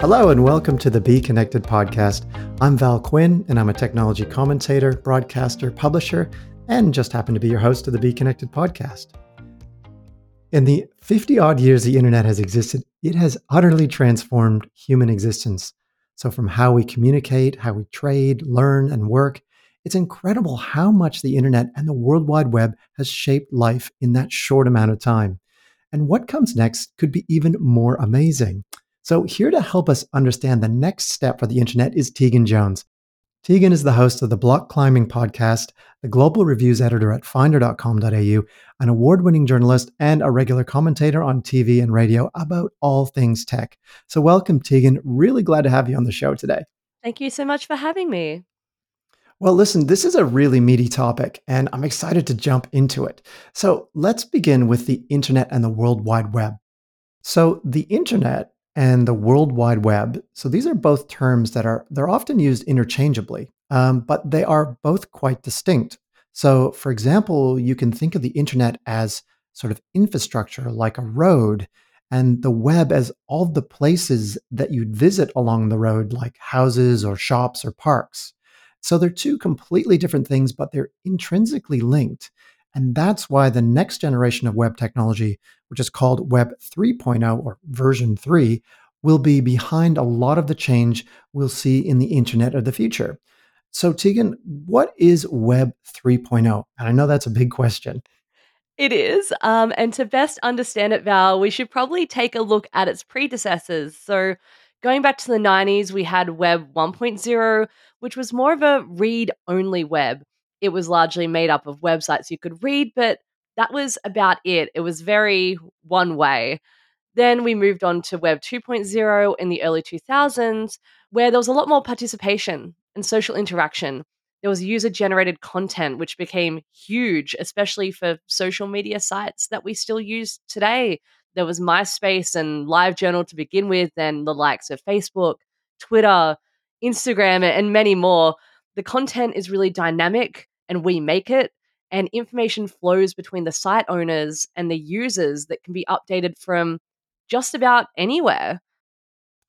Hello, and welcome to the Be Connected podcast. I'm Val Quinn, and I'm a technology commentator, broadcaster, publisher, and just happen to be your host of the Be Connected podcast. In the 50 odd years the internet has existed, it has utterly transformed human existence. So, from how we communicate, how we trade, learn, and work, it's incredible how much the internet and the World Wide Web has shaped life in that short amount of time. And what comes next could be even more amazing. So, here to help us understand the next step for the internet is Tegan Jones. Tegan is the host of the Block Climbing Podcast, the global reviews editor at finder.com.au, an award winning journalist, and a regular commentator on TV and radio about all things tech. So, welcome, Tegan. Really glad to have you on the show today. Thank you so much for having me. Well, listen, this is a really meaty topic, and I'm excited to jump into it. So, let's begin with the internet and the World Wide Web. So, the internet and the World Wide Web. So these are both terms that are they're often used interchangeably, um, but they are both quite distinct. So, for example, you can think of the internet as sort of infrastructure, like a road, and the web as all the places that you'd visit along the road, like houses or shops or parks. So they're two completely different things, but they're intrinsically linked. And that's why the next generation of web technology, which is called Web 3.0 or version 3, will be behind a lot of the change we'll see in the internet of the future. So, Tegan, what is Web 3.0? And I know that's a big question. It is. Um, and to best understand it, Val, we should probably take a look at its predecessors. So, going back to the 90s, we had Web 1.0, which was more of a read only web it was largely made up of websites you could read, but that was about it. It was very one way. Then we moved on to Web 2.0 in the early 2000s, where there was a lot more participation and social interaction. There was user generated content, which became huge, especially for social media sites that we still use today. There was MySpace and LiveJournal to begin with, and the likes of Facebook, Twitter, Instagram, and many more. The content is really dynamic and we make it and information flows between the site owners and the users that can be updated from just about anywhere.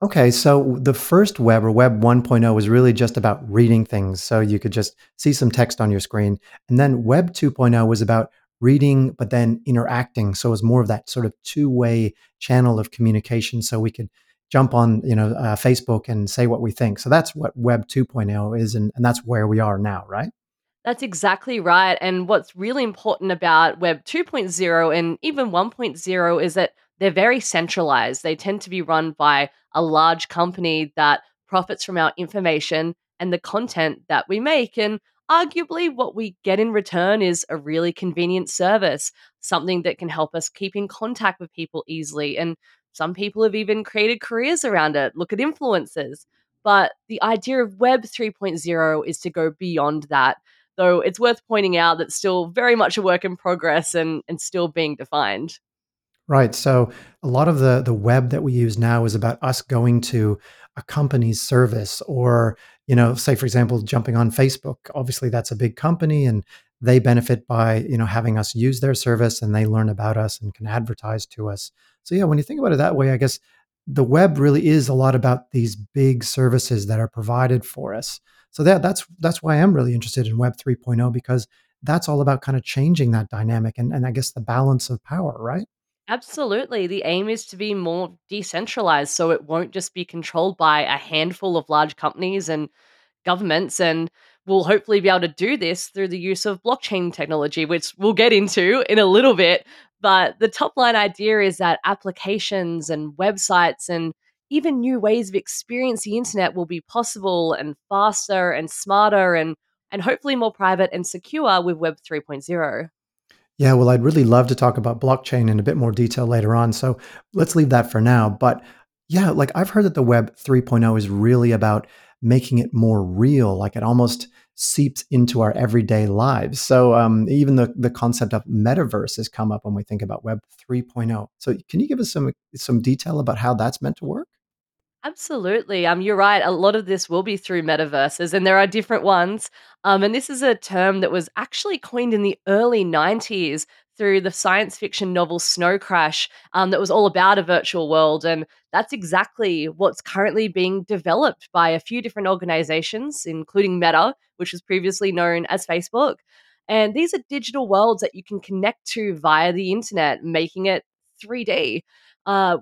Okay, so the first web or web 1.0 was really just about reading things. So you could just see some text on your screen. And then web 2.0 was about reading, but then interacting. So it was more of that sort of two way channel of communication. So we could jump on, you know, uh, Facebook and say what we think. So that's what web 2.0 is. And, and that's where we are now, right? That's exactly right. And what's really important about Web 2.0 and even 1.0 is that they're very centralized. They tend to be run by a large company that profits from our information and the content that we make. And arguably, what we get in return is a really convenient service, something that can help us keep in contact with people easily. And some people have even created careers around it. Look at influencers. But the idea of Web 3.0 is to go beyond that Though it's worth pointing out that still very much a work in progress and, and still being defined. Right. So a lot of the the web that we use now is about us going to a company's service or, you know, say for example, jumping on Facebook. Obviously that's a big company and they benefit by, you know, having us use their service and they learn about us and can advertise to us. So yeah, when you think about it that way, I guess the web really is a lot about these big services that are provided for us. So that that's that's why I'm really interested in Web 3.0 because that's all about kind of changing that dynamic and, and I guess the balance of power, right? Absolutely. The aim is to be more decentralized so it won't just be controlled by a handful of large companies and governments. And we'll hopefully be able to do this through the use of blockchain technology, which we'll get into in a little bit. But the top line idea is that applications and websites and even new ways of experiencing the internet will be possible and faster and smarter and and hopefully more private and secure with web 3.0 yeah well i'd really love to talk about blockchain in a bit more detail later on so let's leave that for now. But yeah like i've heard that the web 3.0 is really about making it more real like it almost seeps into our everyday lives. So um, even the, the concept of metaverse has come up when we think about web 3.0 so can you give us some some detail about how that's meant to work Absolutely. Um, you're right. A lot of this will be through metaverses, and there are different ones. Um, and this is a term that was actually coined in the early 90s through the science fiction novel Snow Crash, um, that was all about a virtual world. And that's exactly what's currently being developed by a few different organizations, including Meta, which was previously known as Facebook. And these are digital worlds that you can connect to via the internet, making it 3D. Uh,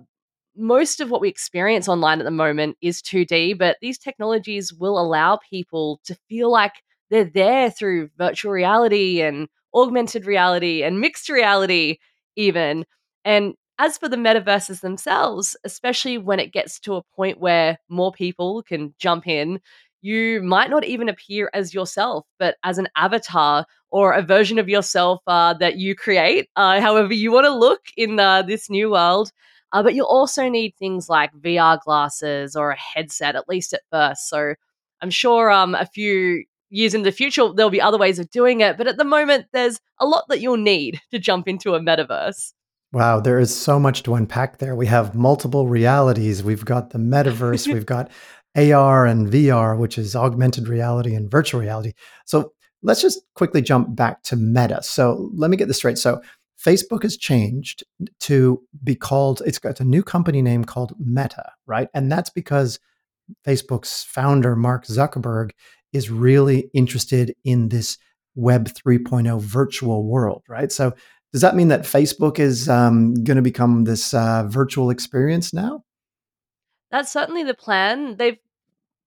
most of what we experience online at the moment is 2D, but these technologies will allow people to feel like they're there through virtual reality and augmented reality and mixed reality, even. And as for the metaverses themselves, especially when it gets to a point where more people can jump in, you might not even appear as yourself, but as an avatar or a version of yourself uh, that you create, uh, however you want to look in uh, this new world. Uh, but you'll also need things like VR glasses or a headset, at least at first. So I'm sure um, a few years in the future, there'll be other ways of doing it. But at the moment, there's a lot that you'll need to jump into a metaverse. Wow, there is so much to unpack there. We have multiple realities. We've got the metaverse, we've got AR and VR, which is augmented reality and virtual reality. So let's just quickly jump back to Meta. So let me get this straight. So Facebook has changed to be called, it's got a new company name called Meta, right? And that's because Facebook's founder, Mark Zuckerberg, is really interested in this Web 3.0 virtual world, right? So does that mean that Facebook is um, going to become this uh, virtual experience now? That's certainly the plan. They've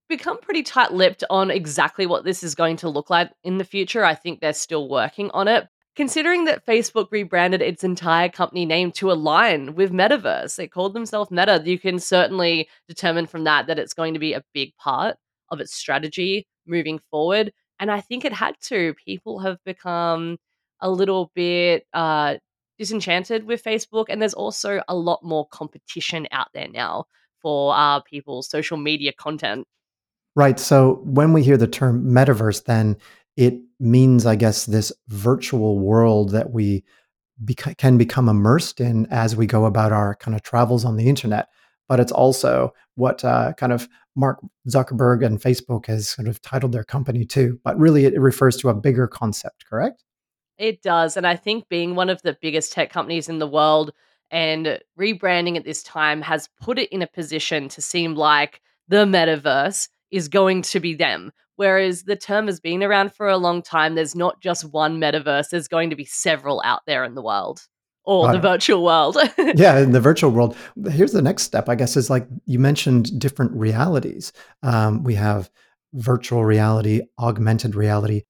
become pretty tight lipped on exactly what this is going to look like in the future. I think they're still working on it. Considering that Facebook rebranded its entire company name to align with Metaverse, they called themselves Meta, you can certainly determine from that that it's going to be a big part of its strategy moving forward. And I think it had to. People have become a little bit uh, disenchanted with Facebook, and there's also a lot more competition out there now for uh, people's social media content. Right. So when we hear the term metaverse, then it means, I guess, this virtual world that we beca- can become immersed in as we go about our kind of travels on the internet. But it's also what uh, kind of Mark Zuckerberg and Facebook has sort of titled their company to. But really, it refers to a bigger concept, correct? It does. And I think being one of the biggest tech companies in the world and rebranding at this time has put it in a position to seem like the metaverse is going to be them. Whereas the term has been around for a long time. There's not just one metaverse, there's going to be several out there in the world or the virtual world. Yeah, in the virtual world. Here's the next step, I guess, is like you mentioned different realities. Um, we have virtual reality, augmented reality,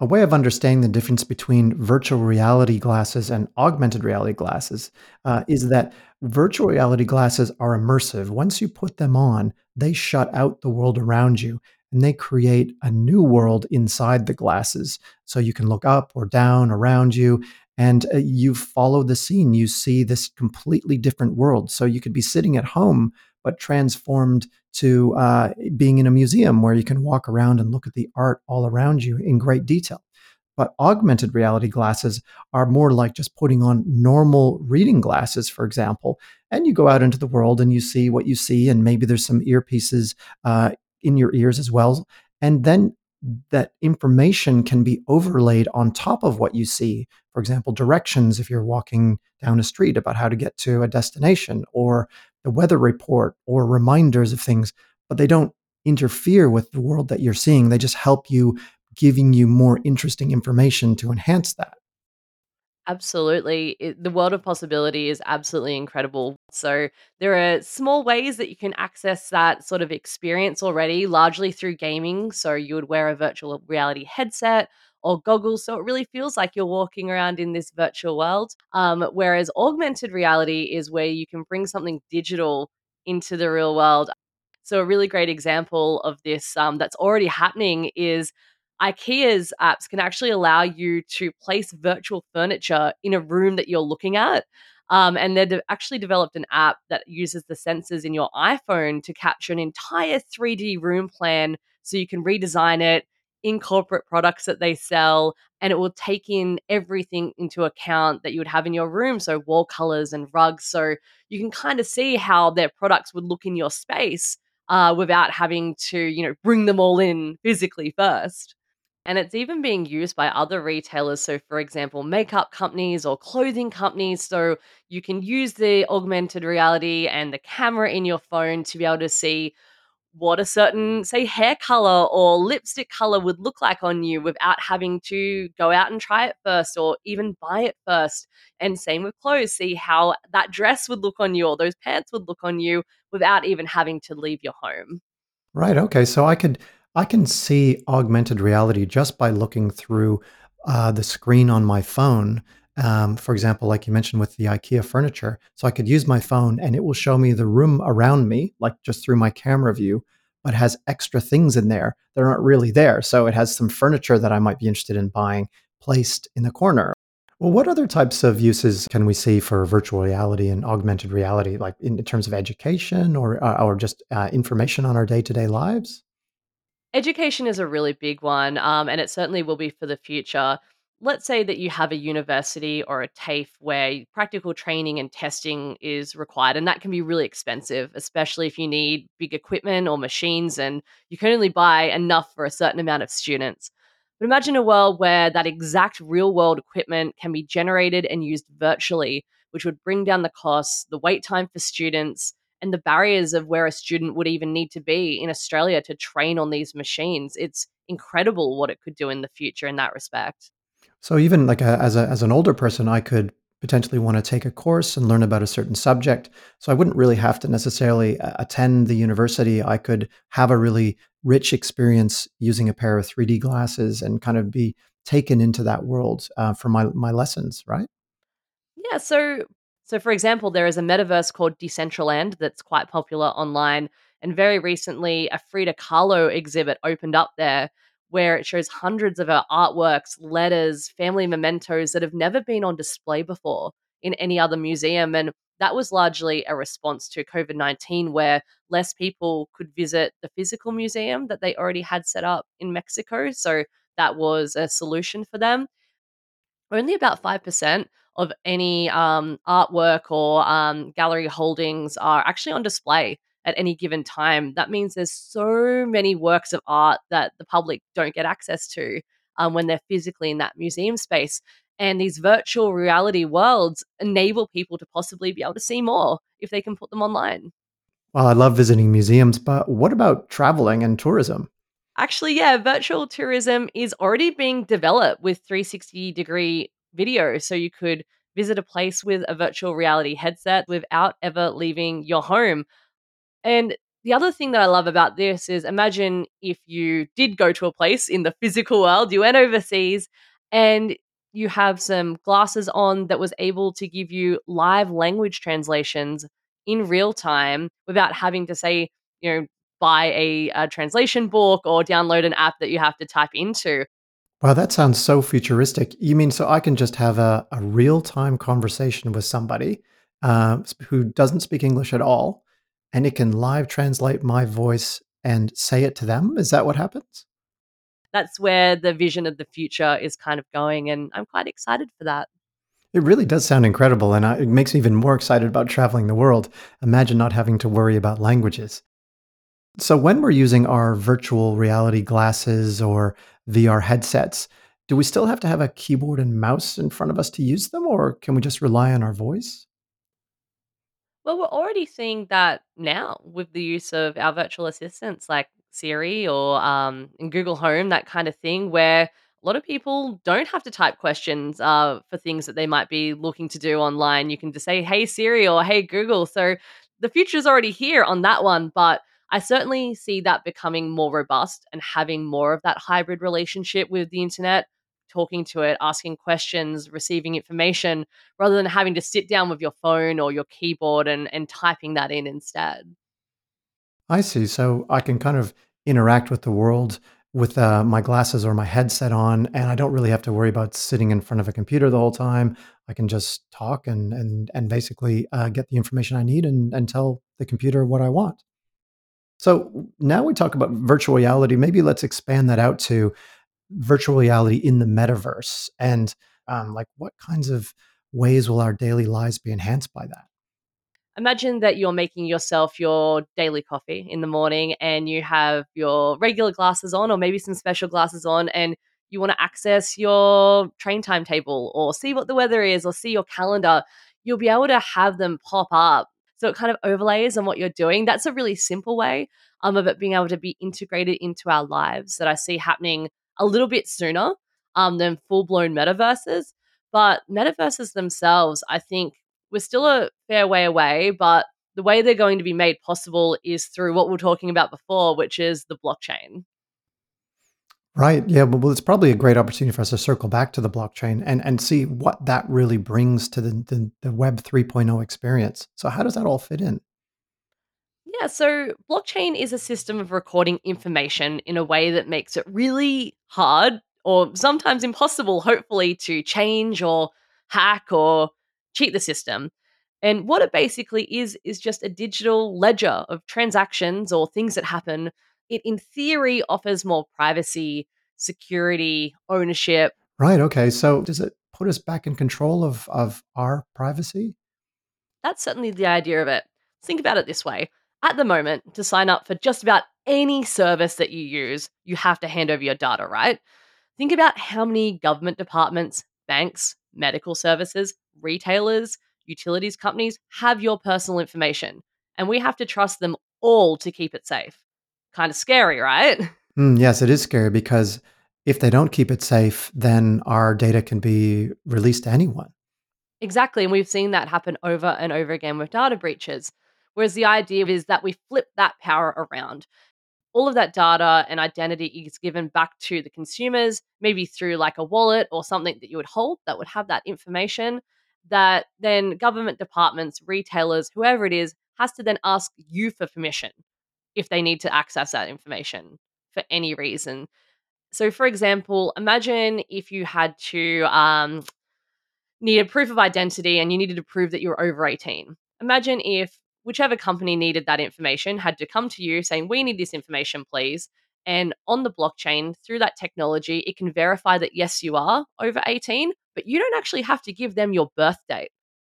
A way of understanding the difference between virtual reality glasses and augmented reality glasses uh, is that virtual reality glasses are immersive. Once you put them on, they shut out the world around you and they create a new world inside the glasses. So you can look up or down around you and uh, you follow the scene. You see this completely different world. So you could be sitting at home, but transformed to uh, being in a museum where you can walk around and look at the art all around you in great detail. But augmented reality glasses are more like just putting on normal reading glasses, for example, and you go out into the world and you see what you see, and maybe there's some earpieces uh, in your ears as well. And then that information can be overlaid on top of what you see. For example, directions if you're walking down a street about how to get to a destination, or the weather report, or reminders of things, but they don't interfere with the world that you're seeing. They just help you, giving you more interesting information to enhance that. Absolutely. It, the world of possibility is absolutely incredible. So, there are small ways that you can access that sort of experience already, largely through gaming. So, you would wear a virtual reality headset or goggles. So, it really feels like you're walking around in this virtual world. Um, whereas augmented reality is where you can bring something digital into the real world. So, a really great example of this um, that's already happening is IKEA's apps can actually allow you to place virtual furniture in a room that you're looking at. Um, and they've de- actually developed an app that uses the sensors in your iPhone to capture an entire 3D room plan so you can redesign it, incorporate products that they sell, and it will take in everything into account that you would have in your room. So, wall colors and rugs. So, you can kind of see how their products would look in your space uh, without having to, you know, bring them all in physically first. And it's even being used by other retailers. So, for example, makeup companies or clothing companies. So, you can use the augmented reality and the camera in your phone to be able to see what a certain, say, hair color or lipstick color would look like on you without having to go out and try it first or even buy it first. And same with clothes, see how that dress would look on you or those pants would look on you without even having to leave your home. Right. Okay. So I could I can see augmented reality just by looking through uh, the screen on my phone. Um, for example, like you mentioned with the IKEA furniture, so I could use my phone and it will show me the room around me, like just through my camera view, but has extra things in there that aren't really there. So it has some furniture that I might be interested in buying placed in the corner. Well, what other types of uses can we see for virtual reality and augmented reality, like in, terms of education or uh, or just uh, information on our day to day lives? Education is a really big one, um, and it certainly will be for the future. Let's say that you have a university or a TAFE where practical training and testing is required, and that can be really expensive, especially if you need big equipment or machines and you can only buy enough for a certain amount of students. But imagine a world where that exact real world equipment can be generated and used virtually, which would bring down the costs, the wait time for students, and the barriers of where a student would even need to be in Australia to train on these machines. It's incredible what it could do in the future in that respect. So even like a, as a, as an older person, I could potentially want to take a course and learn about a certain subject. So I wouldn't really have to necessarily uh, attend the university. I could have a really rich experience using a pair of 3D glasses and kind of be taken into that world uh, for my my lessons. Right. Yeah, so so for example, there is a metaverse called Decentraland that's quite popular online, and very recently a Frida Kahlo exhibit opened up there where it shows hundreds of her artworks, letters, family mementos that have never been on display before in any other museum and that was largely a response to COVID 19, where less people could visit the physical museum that they already had set up in Mexico. So that was a solution for them only about 5% of any um, artwork or um, gallery holdings are actually on display at any given time. That means there's so many works of art that the public don't get access to um, when they're physically in that museum space. And these virtual reality worlds enable people to possibly be able to see more if they can put them online. Well, I love visiting museums, but what about traveling and tourism? Actually, yeah, virtual tourism is already being developed with 360 degree video. So you could visit a place with a virtual reality headset without ever leaving your home. And the other thing that I love about this is imagine if you did go to a place in the physical world, you went overseas and you have some glasses on that was able to give you live language translations in real time without having to say, you know, buy a, a translation book or download an app that you have to type into. Wow, that sounds so futuristic. You mean so I can just have a, a real time conversation with somebody uh, who doesn't speak English at all, and it can live translate my voice and say it to them? Is that what happens? That's where the vision of the future is kind of going, and I'm quite excited for that. It really does sound incredible, and it makes me even more excited about traveling the world. Imagine not having to worry about languages. So, when we're using our virtual reality glasses or VR headsets, do we still have to have a keyboard and mouse in front of us to use them, or can we just rely on our voice? Well, we're already seeing that now with the use of our virtual assistants like Siri or um, Google Home, that kind of thing, where a lot of people don't have to type questions uh, for things that they might be looking to do online. You can just say, hey, Siri or hey, Google. So the future is already here on that one. But I certainly see that becoming more robust and having more of that hybrid relationship with the internet talking to it, asking questions, receiving information, rather than having to sit down with your phone or your keyboard and, and typing that in instead. I see. So, I can kind of interact with the world with uh, my glasses or my headset on, and I don't really have to worry about sitting in front of a computer the whole time. I can just talk and and and basically uh, get the information I need and, and tell the computer what I want. So now we talk about virtual reality. Maybe let's expand that out to virtual reality in the metaverse and um, like what kinds of ways will our daily lives be enhanced by that? Imagine that you're making yourself your daily coffee in the morning and you have your regular glasses on, or maybe some special glasses on, and you want to access your train timetable or see what the weather is or see your calendar, you'll be able to have them pop up. So it kind of overlays on what you're doing. That's a really simple way um, of it being able to be integrated into our lives that I see happening a little bit sooner um, than full blown metaverses. But metaverses themselves, I think we're still a fair way away, but the way they're going to be made possible is through what we are talking about before, which is the blockchain. Right. Yeah. Well, it's probably a great opportunity for us to circle back to the blockchain and, and see what that really brings to the, the, the Web 3.0 experience. So, how does that all fit in? Yeah, so blockchain is a system of recording information in a way that makes it really hard or sometimes impossible, hopefully, to change or hack or cheat the system. And what it basically is, is just a digital ledger of transactions or things that happen. It, in theory, offers more privacy, security, ownership. Right. Okay. So, does it put us back in control of, of our privacy? That's certainly the idea of it. Think about it this way at the moment, to sign up for just about any service that you use, you have to hand over your data, right? Think about how many government departments, banks, medical services, retailers, utilities companies have your personal information, and we have to trust them all to keep it safe. Kind of scary, right? Mm, yes, it is scary because if they don't keep it safe, then our data can be released to anyone. Exactly. And we've seen that happen over and over again with data breaches. Whereas the idea is that we flip that power around. All of that data and identity is given back to the consumers, maybe through like a wallet or something that you would hold that would have that information. That then government departments, retailers, whoever it is, has to then ask you for permission if they need to access that information for any reason. So, for example, imagine if you had to um, need a proof of identity and you needed to prove that you were over 18. Imagine if whichever company needed that information had to come to you saying, We need this information, please. And on the blockchain, through that technology, it can verify that yes, you are over 18, but you don't actually have to give them your birth date.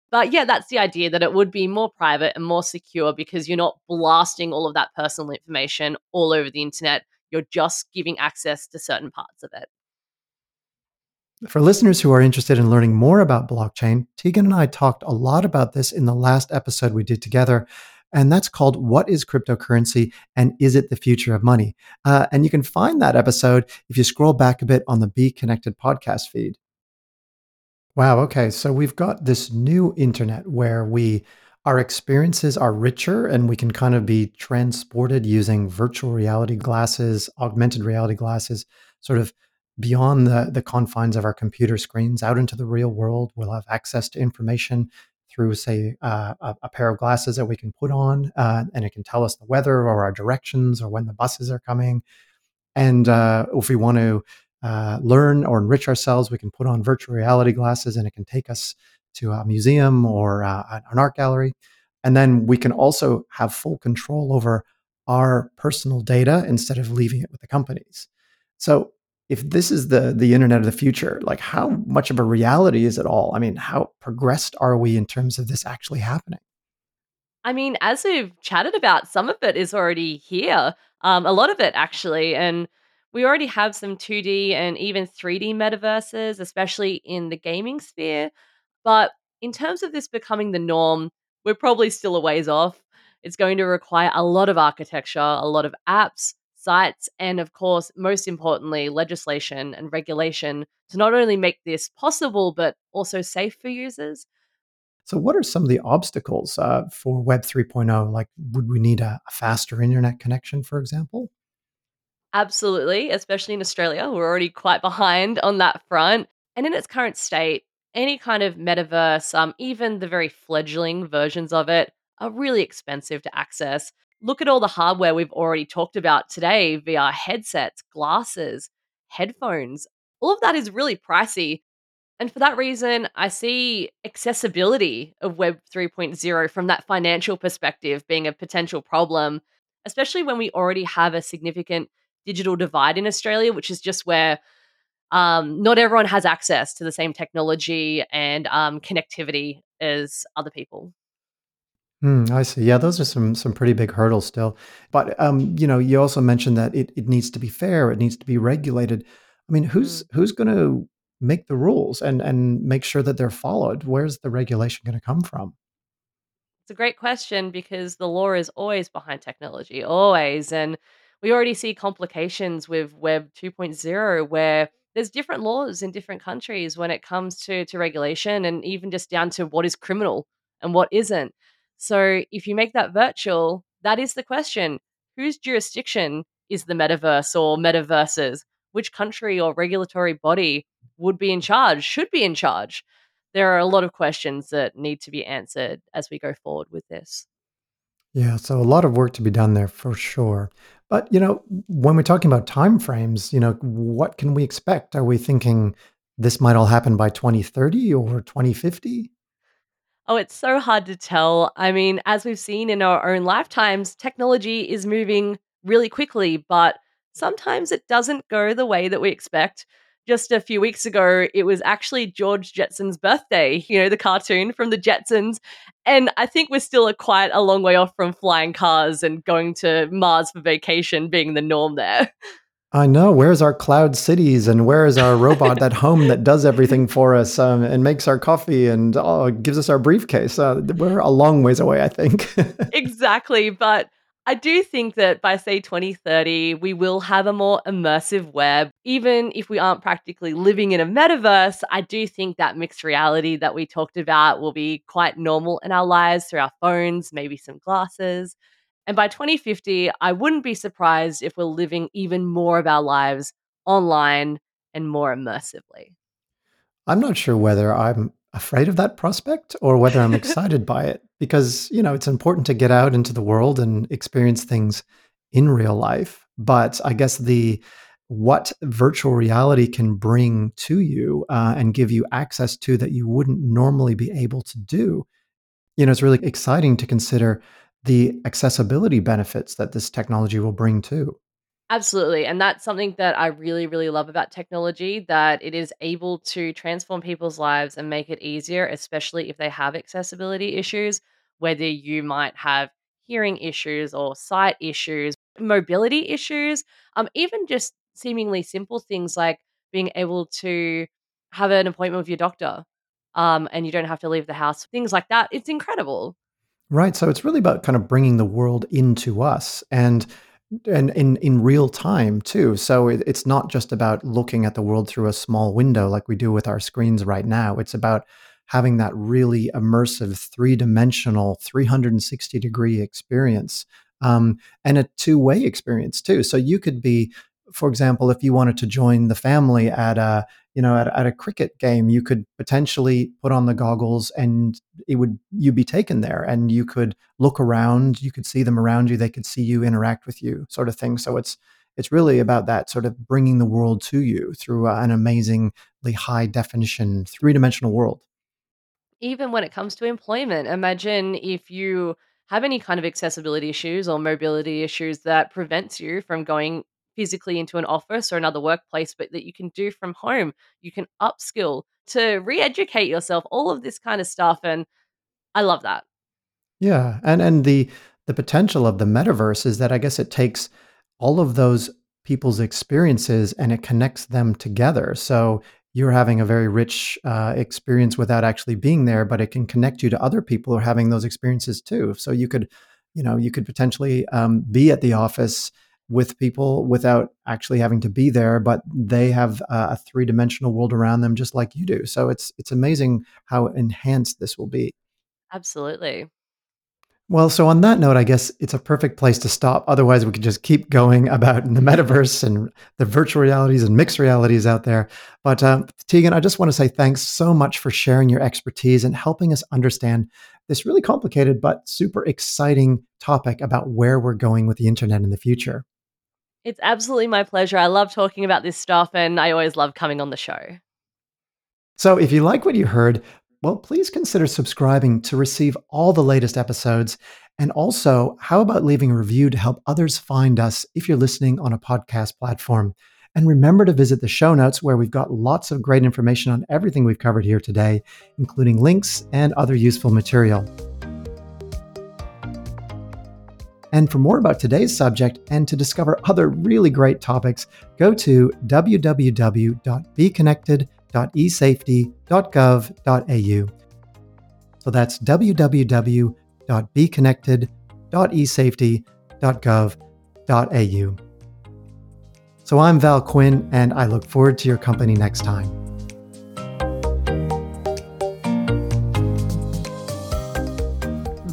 But yeah, that's the idea that it would be more private and more secure because you're not blasting all of that personal information all over the internet. You're just giving access to certain parts of it. For listeners who are interested in learning more about blockchain, Tegan and I talked a lot about this in the last episode we did together. And that's called What is Cryptocurrency and Is It the Future of Money? Uh, and you can find that episode if you scroll back a bit on the Be Connected podcast feed. Wow. Okay. So we've got this new internet where we our experiences are richer and we can kind of be transported using virtual reality glasses, augmented reality glasses, sort of beyond the, the confines of our computer screens out into the real world. We'll have access to information through, say, uh, a, a, pair of glasses that we can put on, uh, and it can tell us the weather or our directions or when the buses are coming. And uh, if we want to uh, learn or enrich ourselves, we can put on virtual reality glasses and it can take us to a museum or uh, an art gallery. And then we can also have full control over our personal data instead of leaving it with the companies. So if this is the the internet of the future like how much of a reality is it all i mean how progressed are we in terms of this actually happening i mean as we've chatted about some of it is already here um, a lot of it actually and we already have some 2d and even 3d metaverses especially in the gaming sphere but in terms of this becoming the norm we're probably still a ways off it's going to require a lot of architecture a lot of apps sites, and of course, most importantly, legislation and regulation to not only make this possible, but also safe for users. So, what are some of the obstacles uh, for Web 3.0? Like, would we need a, a faster internet connection, for example? Absolutely, especially in Australia. We're already quite behind on that front. And in its current state, any kind of metaverse, um, even the very fledgling versions of it, are really expensive to access. Look at all the hardware we've already talked about today VR headsets, glasses, headphones. All of that is really pricey. And for that reason, I see accessibility of Web 3.0 from that financial perspective being a potential problem, especially when we already have a significant digital divide in Australia, which is just where um, not everyone has access to the same technology and um, connectivity as other people. Mm, I see. Yeah, those are some some pretty big hurdles still. But um, you know, you also mentioned that it, it needs to be fair, it needs to be regulated. I mean, who's Mm. who's going to make the rules and and make sure that they're followed? Where's the regulation going to come from? It's a great question because the law is always behind technology, always. And we already see complications with Web 2.0 where there's different laws in different countries when it comes to, to regulation and even just down to what is criminal and what isn't. So if you make that virtual, that is the question. Whose jurisdiction is the metaverse or metaverses? Which country or regulatory body would be in charge, should be in charge? there are a lot of questions that need to be answered as we go forward with this. Yeah, so a lot of work to be done there for sure. But, you know, when we're talking about timeframes, you know, what can we expect? Are we thinking this might all happen by 2030 or 2050? Oh, it's so hard to tell. I mean, as we've seen in our own lifetimes, technology is moving really quickly, but sometimes it doesn't go the way that we expect. Just a few weeks ago, it was actually George Jetson's birthday, you know, the cartoon from the Jetsons. And I think we're still a quite a long way off from flying cars and going to Mars for vacation being the norm there. I know. Where's our cloud cities and where is our robot, that home that does everything for us um, and makes our coffee and oh, gives us our briefcase? Uh, we're a long ways away, I think. exactly. But I do think that by, say, 2030, we will have a more immersive web. Even if we aren't practically living in a metaverse, I do think that mixed reality that we talked about will be quite normal in our lives through our phones, maybe some glasses. And by 2050, I wouldn't be surprised if we're living even more of our lives online and more immersively. I'm not sure whether I'm afraid of that prospect or whether I'm excited by it because, you know, it's important to get out into the world and experience things in real life. But I guess the what virtual reality can bring to you uh, and give you access to that you wouldn't normally be able to do, you know, it's really exciting to consider the accessibility benefits that this technology will bring too. Absolutely. And that's something that I really, really love about technology that it is able to transform people's lives and make it easier, especially if they have accessibility issues, whether you might have hearing issues or sight issues, mobility issues, um, even just seemingly simple things like being able to have an appointment with your doctor um, and you don't have to leave the house, things like that. It's incredible. Right. So it's really about kind of bringing the world into us and and in in real time too. So it, it's not just about looking at the world through a small window like we do with our screens right now. It's about having that really immersive, three dimensional, 360 degree experience um, and a two way experience too. So you could be, for example, if you wanted to join the family at a you know at, at a cricket game, you could potentially put on the goggles and it would you'd be taken there and you could look around you could see them around you they could see you interact with you sort of thing. So it's it's really about that sort of bringing the world to you through uh, an amazingly high definition three-dimensional world. Even when it comes to employment, imagine if you have any kind of accessibility issues or mobility issues that prevents you from going physically into an office or another workplace, but that you can do from home. You can upskill to re educate yourself, all of this kind of stuff. And I love that. Yeah, and and the the potential of the metaverse is that I guess it takes all of those people's experiences and it connects them together. So you're having a very rich uh, experience without actually being there, but it can connect you to other people who are having those experiences too. So you could, you know, you could potentially um, be at the office with people without actually having to be there, but they have uh, a three dimensional world around them just like you do. So it's it's amazing how enhanced this will be. Absolutely. Well, so on that note, I guess it's a perfect place to stop. Otherwise, we could just keep going about the metaverse and the virtual realities and mixed realities out there. But um, Tegan, I just want to say thanks so much for sharing your expertise and helping us understand this really complicated but super exciting topic about where we're going with the internet in the future. It's absolutely my pleasure. I love talking about this stuff and I always love coming on the show. So, if you like what you heard, well, please consider subscribing to receive all the latest episodes. And also, how about leaving a review to help others find us if you're listening on a podcast platform? And remember to visit the show notes where we've got lots of great information on everything we've covered here today, including links and other useful material. And for more about today's subject and to discover other really great topics, go to www.beconnected.esafety.gov.au. So that's www.beconnected.esafety.gov.au. So I'm Val Quinn, and I look forward to your company next time.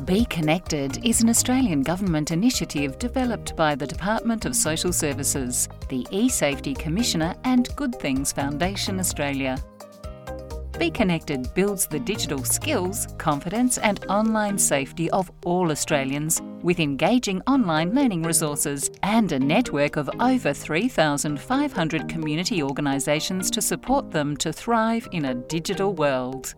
Be Connected is an Australian government initiative developed by the Department of Social Services, the eSafety Commissioner, and Good Things Foundation Australia. Be Connected builds the digital skills, confidence, and online safety of all Australians with engaging online learning resources and a network of over 3,500 community organisations to support them to thrive in a digital world.